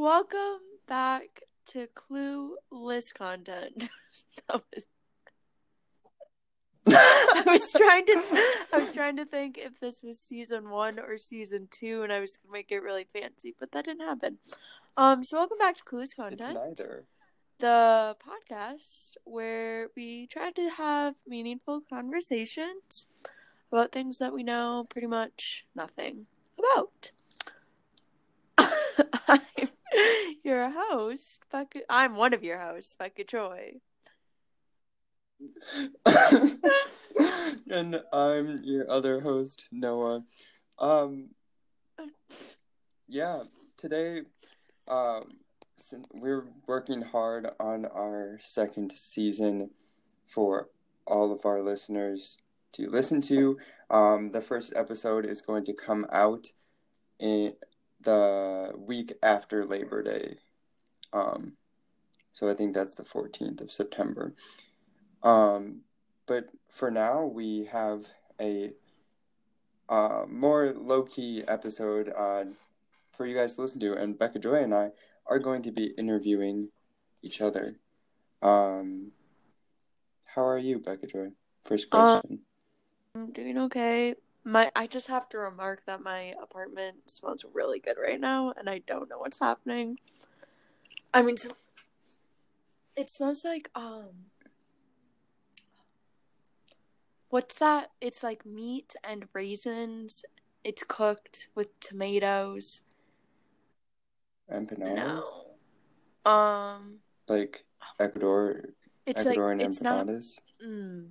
Welcome back to Clueless content. that was. I was trying to, I was trying to think if this was season one or season two, and I was gonna make it really fancy, but that didn't happen. Um, so welcome back to Clueless content. It's neither. the podcast where we try to have meaningful conversations about things that we know pretty much nothing about. I'm your host, Becca. I'm one of your hosts, Becca Joy. and I'm your other host, Noah. Um, yeah, today, um, we're working hard on our second season for all of our listeners to listen to. Um, the first episode is going to come out in the week after Labor Day. Um, so I think that's the 14th of September. Um, but for now, we have a uh, more low key episode uh, for you guys to listen to, and Becca Joy and I are going to be interviewing each other. Um, how are you, Becca Joy? First Uh, question. I'm doing okay. My I just have to remark that my apartment smells really good right now, and I don't know what's happening. I mean, so it smells like um, what's that? It's like meat and raisins. It's cooked with tomatoes. empanadas? No. Um, Like Ecuador, it's Ecuadorian like it's not empanadas? mm,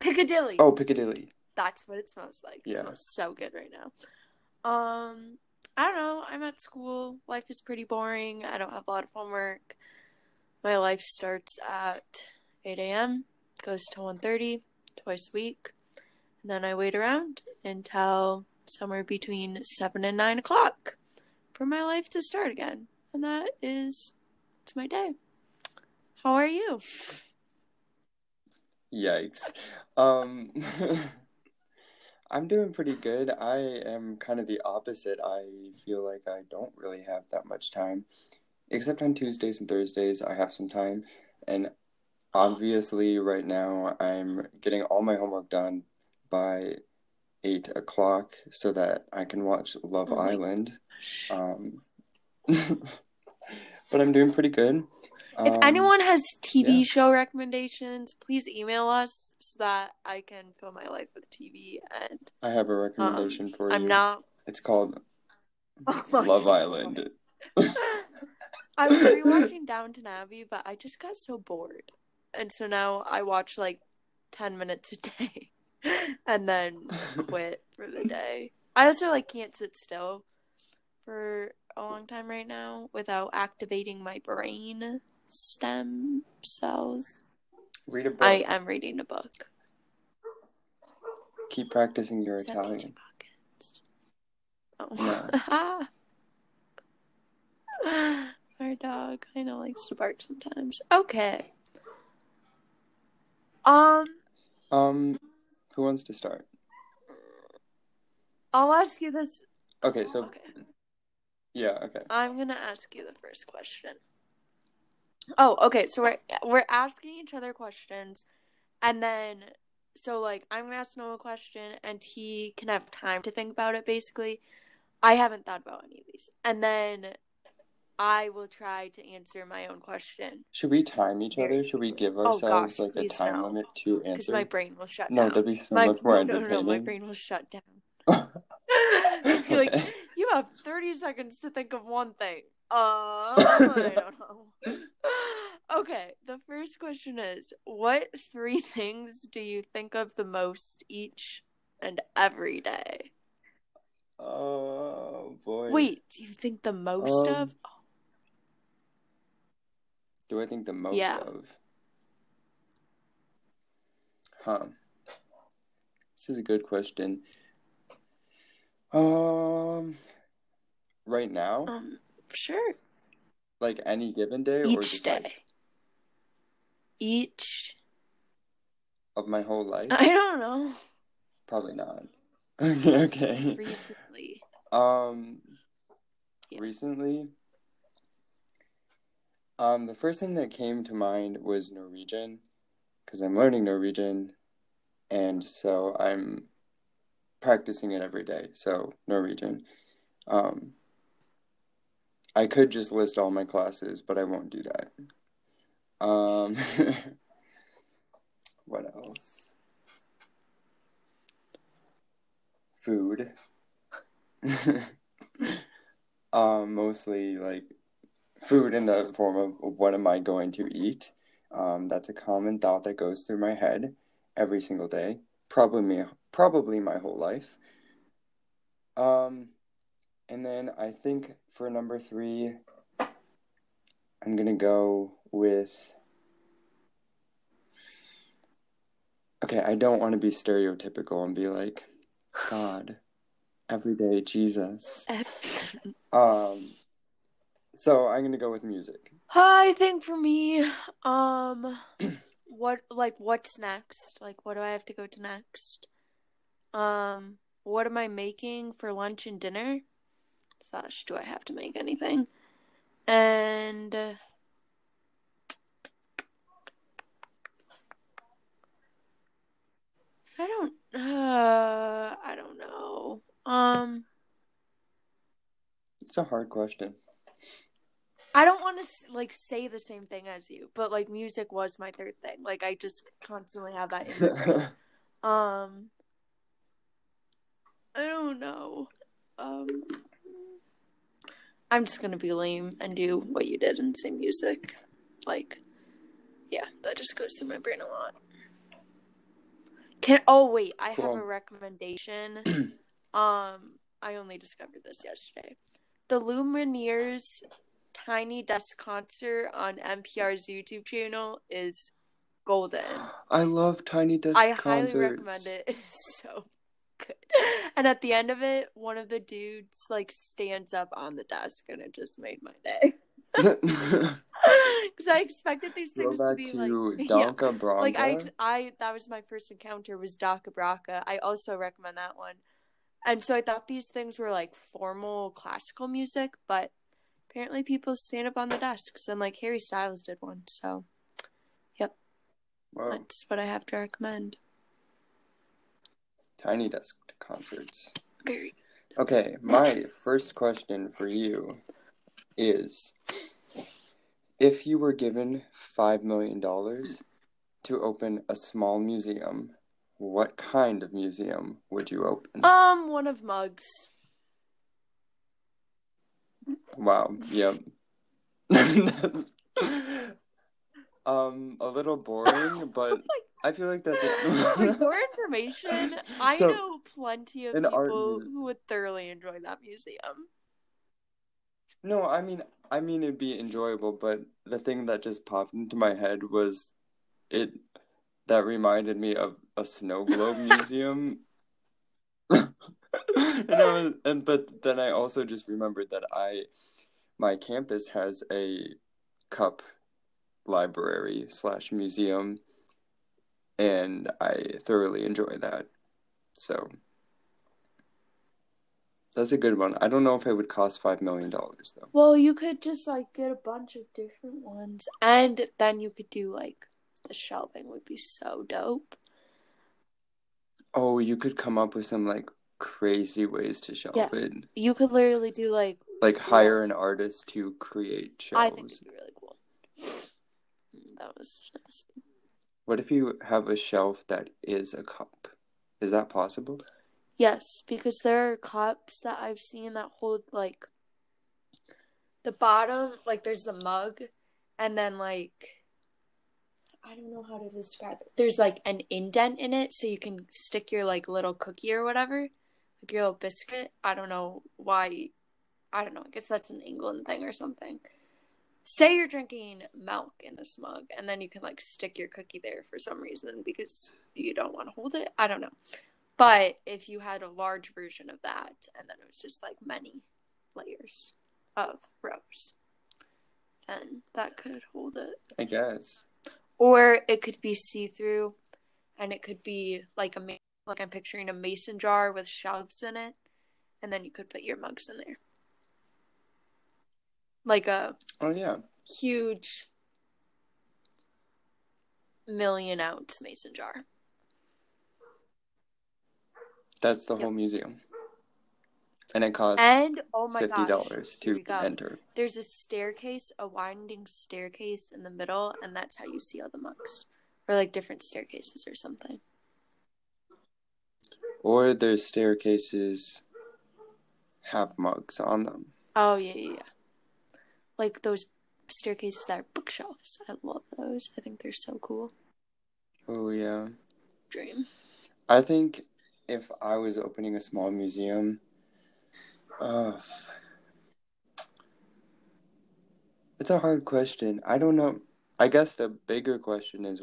picadillo. Oh, picadillo. That's what it smells like. It Yeah. smells so good right now. Um, I don't know. I'm at school. Life is pretty boring. I don't have a lot of homework. My life starts at 8 a.m. goes to 1:30 twice a week, and then I wait around until somewhere between seven and nine o'clock for my life to start again, and that is it's my day. How are you? Yikes. Um, I'm doing pretty good. I am kind of the opposite. I feel like I don't really have that much time, except on Tuesdays and Thursdays, I have some time. And obviously, right now, I'm getting all my homework done by eight o'clock so that I can watch Love Oh Island. Um, but I'm doing pretty good. If Um, anyone has TV yeah. show recommendations, please email us so that I can fill my life with TV. And I have a recommendation for you. I'm not. It's called Oh Love God. Island. I was rewatching Downton Abbey, but I just got so bored, and so now I watch like ten minutes a day, and then quit for the day. I also like can't sit still for a long time right now without activating my brain stem cells. Read a book. I am reading a book. Keep practicing your Is Italian. Oh. Our dog, kind of likes to bark sometimes. Okay. Um, Um, who wants to start? I'll ask you this. Okay, so Okay. yeah, okay. I'm gonna ask you the first question. Oh, okay. So we're we're asking each other questions, and then so like I'm gonna ask Noah a question, and he can have time to think about it. Basically, I haven't thought about any of these, and then I will try to answer my own question Should we time each other? Should we give Oh, ourselves gosh, like a time no. limit to answer? because my brain will shut No, down. No, that'd be so my, much more no, no, no, my brain will shut down. Be like, you have 30 seconds to think of one thing. Uh, I don't know. Okay, the first question is What three things do you think of the most each and every day? Oh boy. Wait, do you think the most Um, of? Do I think the most Yeah. of? Huh. This is a good question. Um, right now, Um, sure. like any given day, or Each just day. like Each. of my whole life? I don't know. Probably not. Okay, okay. Recently. Um, Yeah. recently, Um, the first thing that came to mind was Norwegian, because I'm learning Norwegian, and so I'm practicing it every day. So Norwegian. Um, I could just list all my classes, but I won't do that. Um, what else? Food. um, mostly like food in the form of what am I going to eat. Um, that's a common thought that goes through my head every single day, probably me, probably my whole life. Um, and then I think for number three, I'm gonna go with. Okay, I don't want to be stereotypical and be like, God, every day, Jesus. um, so I'm gonna go with music. I think for me, um, what like what's next? Like, what do I have to go to next? Um, what am I making for lunch and dinner? Slash, do I have to make anything? And uh, I don't. Uh, I don't know. Um, It's a hard question. I don't want to like say the same thing as you, but like music was my third thing. Like I just constantly have that in my brain. Um, I don't know. Um, I'm just gonna be lame and do what you did and say music. Like, yeah, that just goes through my brain a lot. Can oh wait, I have a recommendation. um, I only discovered this yesterday. The Lumineers Tiny Desk concert on NPR's YouTube channel is golden. I love Tiny Desk I concerts. highly recommend it. It is so good. And at the end of it, one of the dudes like stands up on the desk, and it just made my day. Because I expected these things to be to like, yeah, Donka Bronca. like I, I that was my first encounter was DakhaBrakha. I also recommend that one. And so I thought these things were like formal classical music, but apparently people stand up on the desks, and like Harry Styles did one. So Wow. that's what I have to recommend. Tiny Desk concerts. Very Okay, my first question for you is if you were given $5 million to open a small museum, what kind of museum would you open? Um, one of Mugs. Wow, yep. um, a little boring, but I feel like that's like more information. I So, know plenty of people who would thoroughly enjoy that museum. No, I mean, I mean it'd be enjoyable, but the thing that just popped into my head was it that reminded me of a snow globe museum. and I was, and but then I also just remembered that I my campus has a cup library slash museum, and I thoroughly enjoy that. So that's a good one. I don't know if it would cost five million dollars though. Well, you could just like get a bunch of different ones, and then you could do like the shelving would be so dope. Oh, you could come up with some like crazy ways to shelve Yeah. it. You could literally do like Like hire Walls. an artist to create shelves. I think shelves. it'd be really cool. That was nice. What if you have a shelf that is a cup? Is that possible? Yes, because there are cups that I've seen that hold like the bottom, like there's the mug, and then like I don't know how to describe it. There's like an indent in it, so you can stick your like little cookie or whatever, like your little biscuit. I don't know why. I don't know. I guess that's an England thing or something. Say you're drinking milk in this mug, and then you can like stick your cookie there for some reason because you don't want to hold it. I don't know. But if you had a large version of that, and then it was just like many layers of rows, then that could hold it. I guess. Or it could be see through, and it could be like a like I'm picturing a mason jar with shelves in it, and then you could put your mugs in there, like a Oh yeah. huge million ounce mason jar. That's the Yep. whole museum. And it costs And oh my fifty dollars to enter. There's a staircase, a winding staircase in the middle, and that's how you see all the mugs. Or like different staircases or something. Or there's staircases have mugs on them. Oh yeah, yeah, yeah. Like those staircases that are bookshelves. I love those. I think they're so cool. Oh yeah. Dream. I think if I was opening a small museum, uh, it's a hard question. I don't know. I guess the bigger question is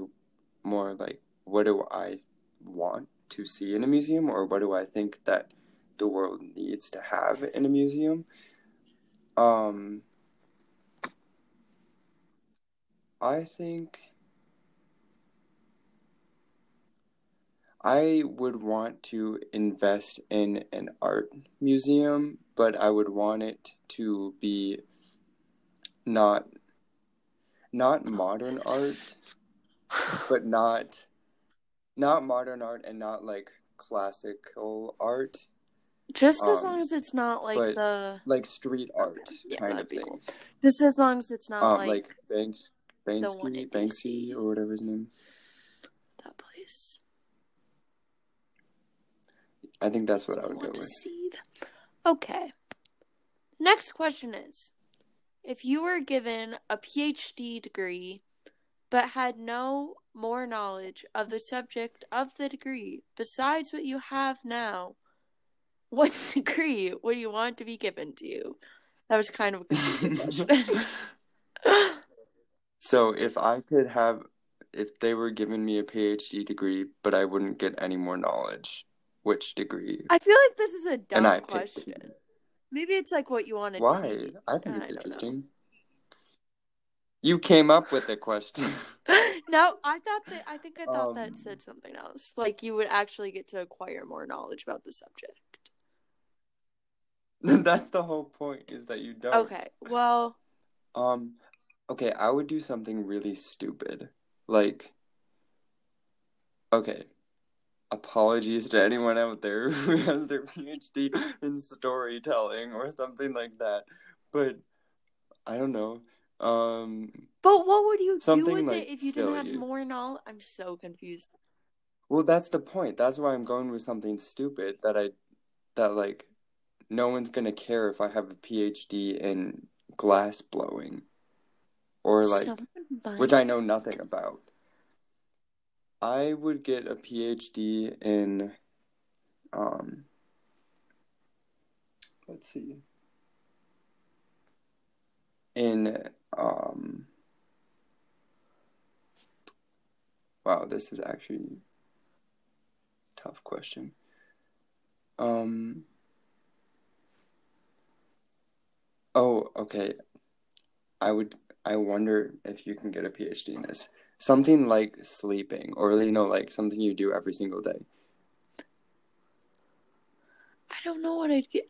more like, what do I want to see in a museum, or what do I think that the world needs to have in a museum? Um, I think. I would want to invest in an art museum, but I would want it to be not not modern art, but not not modern art and not like classical art, Just as Um, long as it's not like the like street art Yeah, kind of be cool. things. just as long as it's not Um, like, like, Banks, one Banksy, Banksy, or whatever his name. that place. I think that's what So I would go with. Okay. Next question is if you were given a PhD degree but had no more knowledge of the subject of the degree besides what you have now, what degree would you want to be given to you? That was kind of a confusing question. So if I could have, if they were giving me a PhD degree, but I wouldn't get any more knowledge, which degree? I feel like this is a dumb I question. it. Maybe it's like what you wanted to do. Why? I think it's don't interesting. You came up with the question. no, I thought that I think I thought Um, that said something else. Like you would actually get to acquire more knowledge about the subject. That's the whole point, is that you don't. Okay. Well, Um, okay, I would do something really stupid. Like, okay, apologies to anyone out there who has their PhD in storytelling or something like that. But I don't know. Um, but what would you do with like, it if you didn't have silly. more knowledge? I'm so confused. well, that's the point. That's why I'm going with something stupid that I, that like, no one's gonna care if I have a PhD in glass blowing, or like. Which I know nothing about. I would get a PhD in, um, let's see, in, um, wow, this is actually a tough question. Um, oh, okay. I would I wonder if you can get a PhD in this. Something like sleeping, or you know, like something you do every single day. I don't know what I'd get.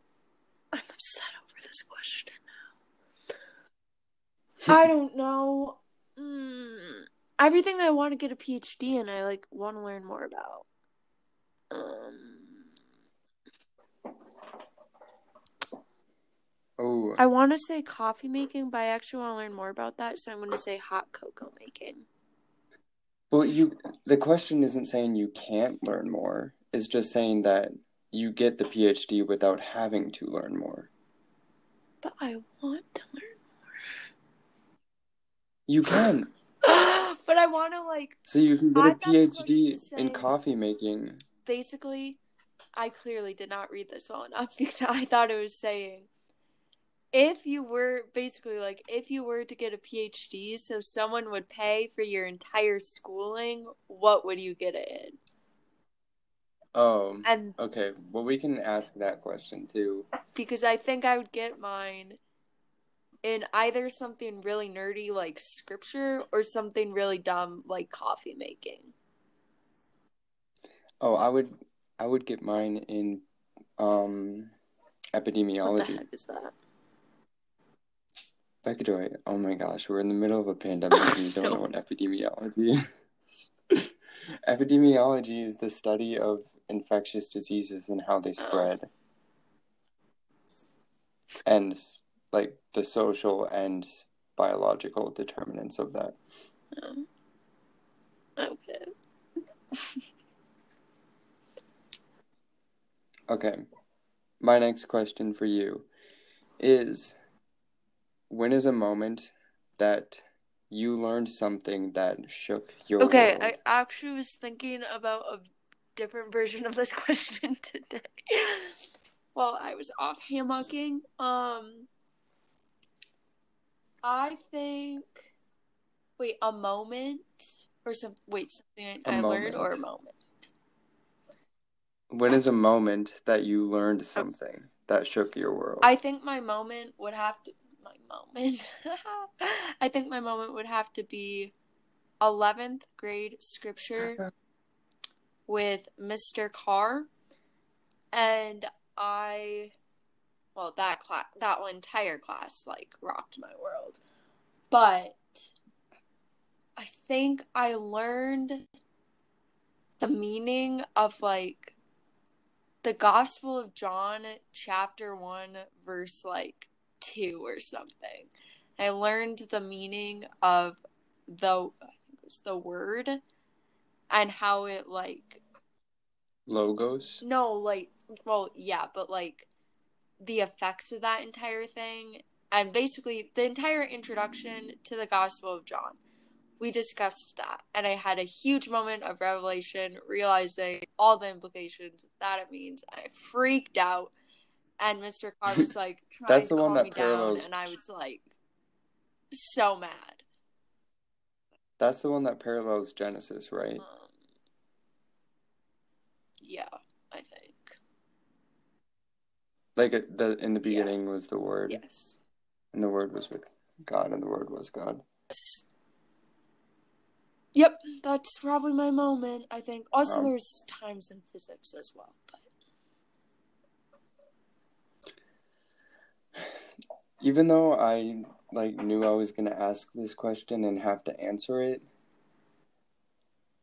I'm upset over this question now. I don't know. Mm, everything that I want to get a PhD in, I like want to learn more about. Um, Oh, I want to say coffee making, but I actually want to learn more about that, so I'm going to say hot cocoa making. well, you. The question isn't saying you can't learn more. It's just saying that you get the PhD without having to learn more. But I want to learn. More. You can. but I want to like So you can get a thought the question PhD in coffee making. basically, I clearly did not read this well enough because I thought it was saying if you were basically like if you were to get a PhD, so someone would pay for your entire schooling, what would you get it in? Oh, And okay. Well, we can ask that question too. because I think I would get mine in either something really nerdy like scripture or something really dumb like coffee making. Oh, I would. I would get mine in, um, What the epidemiology. heck is that? Becca Joy, oh my gosh, we're in the middle of a pandemic and you don't know what epidemiology is. epidemiology is the study of infectious diseases and how they spread. And like the social and biological determinants of that. Oh. Okay. okay. My next question for you is when is a moment that you learned something that shook your world? okay world? i actually was thinking about a different version of this question today while i was off hammocking um i think wait a moment or some wait something a i moment. learned or a moment when is a moment that you learned something that shook your world i think my moment would have to moment. I think my moment would have to be 11th grade scripture with Mr. Carr. And I, well, that class, that entire class, like, rocked my world. But I think I learned the meaning of, like, the Gospel of John, chapter 1, verse, like, two or something. I learned the meaning of the I think it was the word and how it like logos. No, like well, yeah, but like the effects of that entire thing and basically the entire introduction to the Gospel of John. We discussed that, and I had a huge moment of revelation, realizing all the implications that it means. I freaked out and Mr. Carr was like trying That's the to calm one that me parallels... down, and I was like so mad. That's the one that parallels Genesis, right? Um, yeah, I think. Like the in the beginning yeah. was the word. Yes. And the word was with God, and the word was God. Yep, that's probably my moment. I think. Also, um, there's times in physics as well, but. Even though I like knew I was gonna ask this question and have to answer it,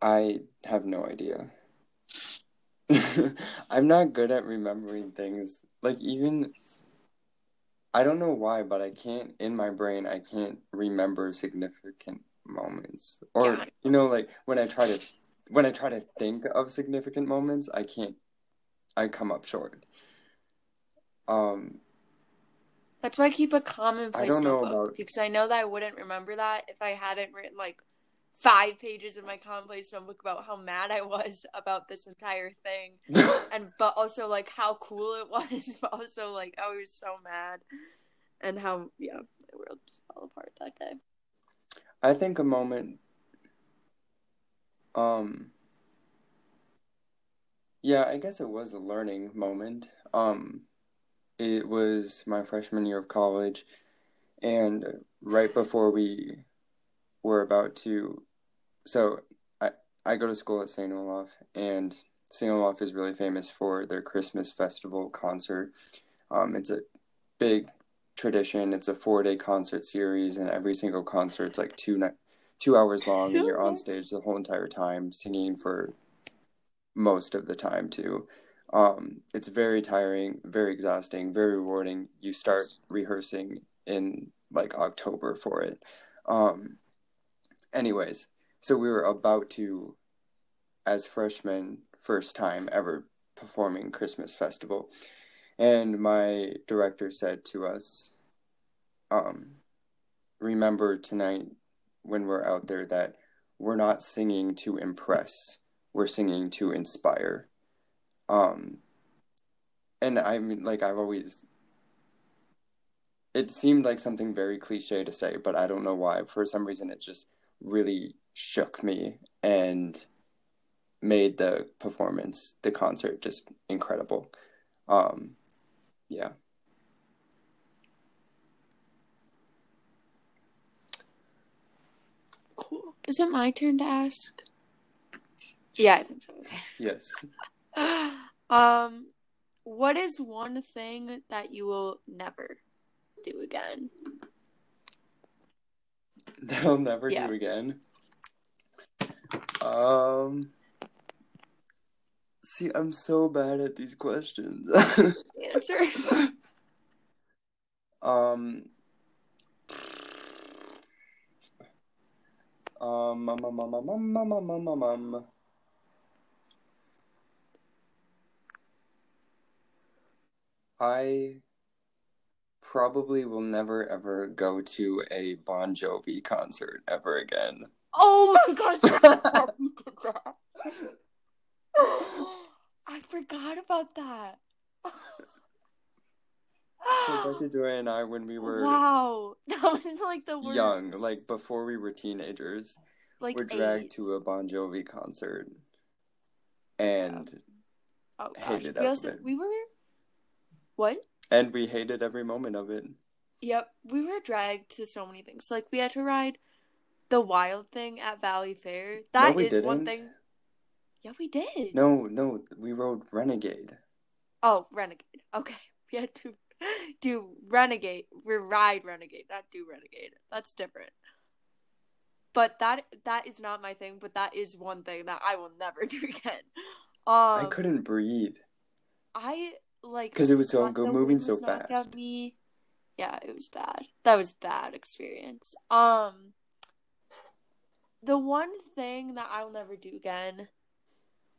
I have no idea. I'm not good at remembering things. Like even I don't know why, but I can't in my brain I can't remember significant moments. Or you know, like when I try to when I try to think of significant moments, I can't I come up short. Um that's why I keep a commonplace notebook about... because I know that I wouldn't remember that if I hadn't written like five pages in my commonplace notebook about how mad I was about this entire thing, and but also like how cool it was, but also like I was so mad, and how yeah, my world fell apart that day. I think a moment. Um. Yeah, I guess it was a learning moment. Um, it was my freshman year of college, and right before we were about to, so I I go to school at St. Olaf, and St. Olaf is really famous for their Christmas festival concert. Um, it's a big tradition. It's a four day concert series, and every single concert's like two ni- two hours long, and you're on stage the whole entire time singing for most of the time too. Um, it's very tiring, very exhausting, very rewarding. You start rehearsing in like October for it. Um, anyways, so we were about to, as freshmen, first time ever performing Christmas festival, and my director said to us, um, "Remember tonight when we're out there that we're not singing to impress, we're singing to inspire." Um, and I mean, like I've always, it seemed like something very cliche to say, but I don't know why. For some reason, it just really shook me and made the performance, the concert, just incredible. Um, yeah. Cool. Is it my turn to ask? Yeah. Yes. Um, what is one thing that you will never do again? that I'll never Yeah. do again. Um. See, I'm so bad at these questions. Answer. um. Um, um, um, um, um, um, um, um, um, um, um. I probably will never ever go to a Bon Jovi concert ever again. Oh my gosh! I forgot we did that. I forgot about that. So Becca Joy and I, when we were wow, that was like the worst. young, like before we were teenagers, like were dragged AIDS. to a Bon Jovi concert, and oh gosh. hated we also we were what? and we hated every moment of it. Yep, we were dragged to so many things. Like we had to ride the wild thing at Valleyfair. That no, is one didn't. thing. Yeah, we did. No, no, we rode Renegade. Oh, Renegade. Okay, we had to do Renegade. We ride Renegade, not do Renegade. That's different. But that that is not my thing. But that is one thing that I will never do again. Um, I couldn't breathe I like because it was so go moving so fast. Me. Yeah, it was bad. That was bad experience. Um, the one thing that I'll never do again.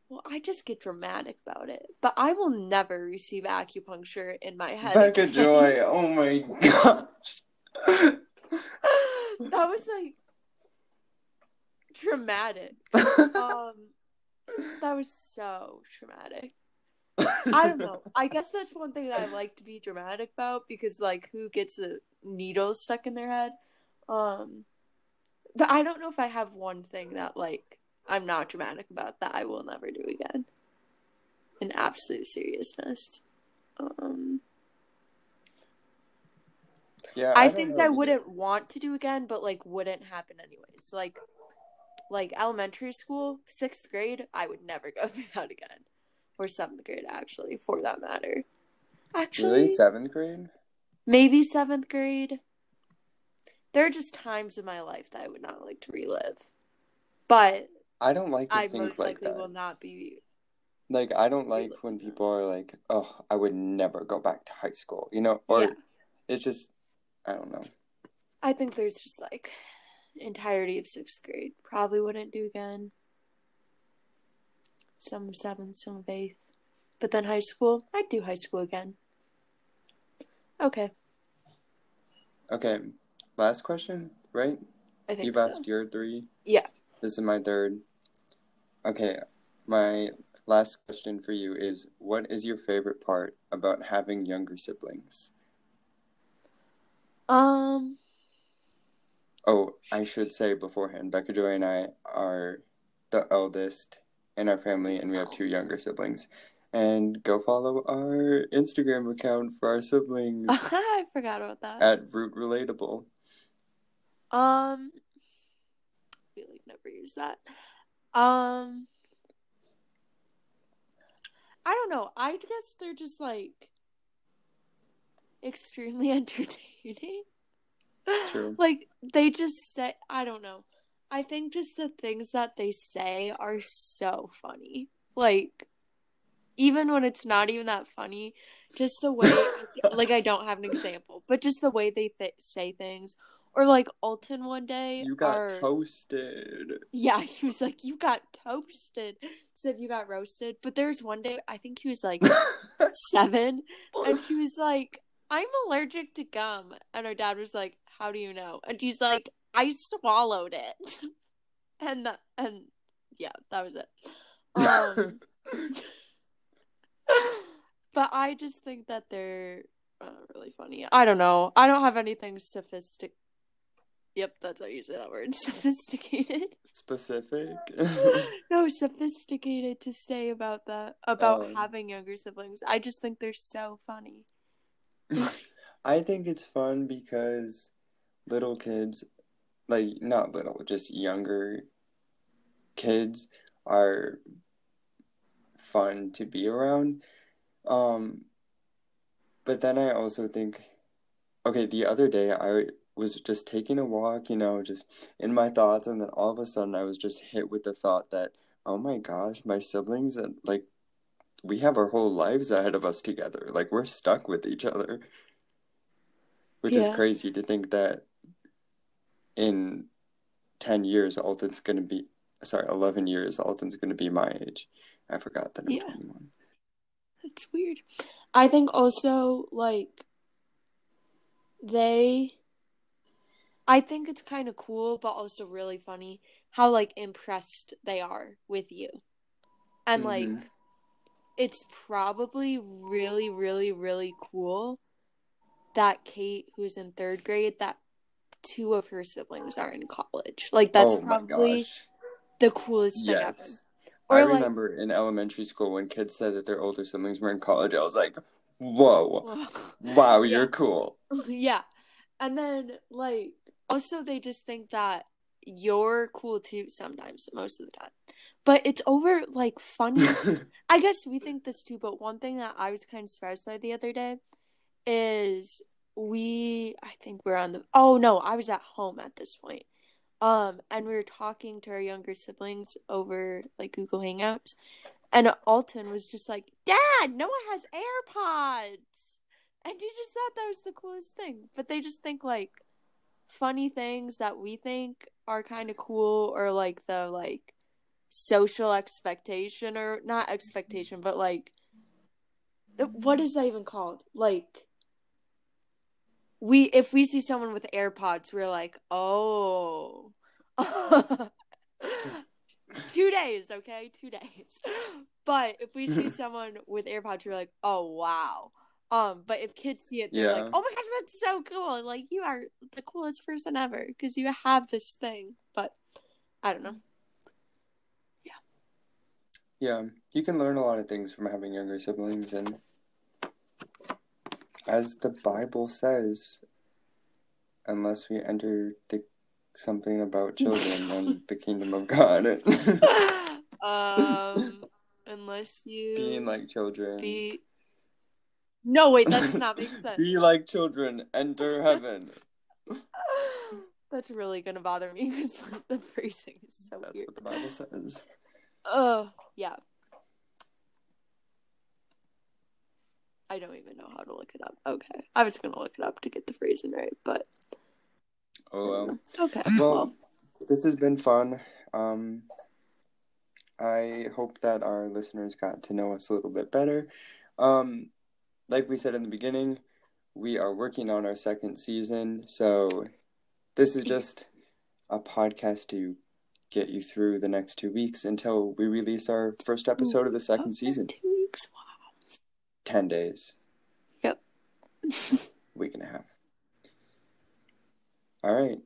Well, I just get dramatic about it, but I will never receive acupuncture in my head. Becca again. Joy, oh my gosh. that was like traumatic. Um, that was so traumatic. I don't know. I guess that's one thing that I like to be dramatic about because like who gets a needle stuck in their head? Um but I don't know if I have one thing that like I'm not dramatic about that I will never do again. In absolute seriousness. Um yeah, I, don't things I wouldn't want to do again, but like wouldn't happen anyways. Like like elementary school, sixth grade, I would never go through that again. Or seventh grade actually, for that matter. Actually Really, seventh grade? maybe seventh grade. There are just times in my life that I would not like to relive. But I don't like to I most like likely that. will not be Like I don't like when people are like, "Oh, I would never go back to high school," you know, or Yeah. it's just, I don't know. I think there's just like entirety of sixth grade. Probably wouldn't do again. Some of seventh, some of eighth. But then high school, I'd do high school again. Okay, Okay, last question, right? I think You've so. asked your three. Yeah. This is my third. Okay, my last question for you is: What is your favorite part about having younger siblings? Um, Oh, I should say beforehand, Becca Joy and I are the eldest in our family, and we have two younger siblings. And go follow our Instagram account for our siblings I forgot about that. at Root Relatable. Um, I feel like never use that. Um, I don't know. I guess they're just like extremely entertaining. True. Like they just say, I don't know. I think just the things that they say are so funny. Like even when it's not even that funny, just the way like I don't have an example, but just the way they th- say things. Or like Alton one day, You got our- toasted. yeah, he was like, "You got toasted," Said you got roasted. But there's one day I think he was like seven, and he was like, "I'm allergic to gum," and our dad was like, "How do you know?" And he's like, "I swallowed it," and the, and yeah, that was it. Um, but I just think that they're uh, really funny. I don't know. I don't have anything sophisticated. Yep, that's how you say that word. Sophisticated. Specific. no, sophisticated to say about that about Um. having younger siblings. I just think they're so funny. I think it's fun because little kids, like not little, just younger kids are fun to be around. Um, but then I also think, okay, the other day I was just taking a walk, you know, just in my thoughts, and then all of a sudden I was just hit with the thought that, oh my gosh, my siblings and like we have our whole lives ahead of us together. Like we're stuck with each other. Which yeah. is crazy to think that in 10 years Alton's going to be sorry, 11 years Alton's going to be my age. I forgot that I'm yeah. 21. That's weird. I think also like they I think it's kind of cool but also really funny how like impressed they are with you. And mm-hmm. like it's probably really really really cool that Kate who's in 3rd grade that two of her siblings are in college. Like that's oh probably the coolest thing yes. ever. Or I like, remember in elementary school when kids said that their older siblings were in college, I was like, whoa, wow, yeah. you're cool. Yeah. And then, like, also, they just think that you're cool too sometimes, most of the time. But it's over, like, funny. I guess we think this too, but one thing that I was kind of surprised by the other day is we, I think we're on the, oh no, I was at home at this point um, and we were talking to our younger siblings over like Google Hangouts, and Alton was just like, "Dad, Noah has AirPods," and you just thought that was the coolest thing. But they just think like funny things that we think are kind of cool, or like the like social expectation, or not expectation, but like what is that even called? Like we if we see someone with AirPods, we're like, oh, two days, okay, two days. But if we see someone with AirPods, we're like, oh wow. Um, but if kids see it, they're yeah. like, oh my gosh, that's so cool! Like you are the coolest person ever because you have this thing. But I don't know. Yeah. Yeah, you can learn a lot of things from having younger siblings and as the Bible says, unless we enter the something about children and the kingdom of God. um, unless you being like children. Be no, wait, that's not making sense. Be like children, enter heaven. that's really gonna bother me because the phrasing is so That's weird. what the Bible says. Oh, uh, yeah. I don't even know how to look it up. Okay. I was going to look it up to get the phrasing right, but. Oh, well. Okay. Well, well, this has been fun. Um, I hope that our listeners got to know us a little bit better. Um, like we said in the beginning, we are working on our second season. So this is just a podcast to get you through the next two weeks until we release our first episode of the second season. Two weeks. Wow. 10 days. Yep. week and a half. All right.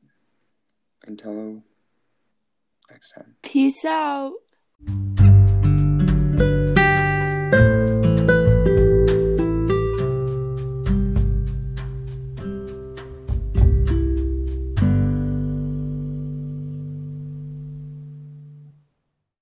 Until next time. Peace out.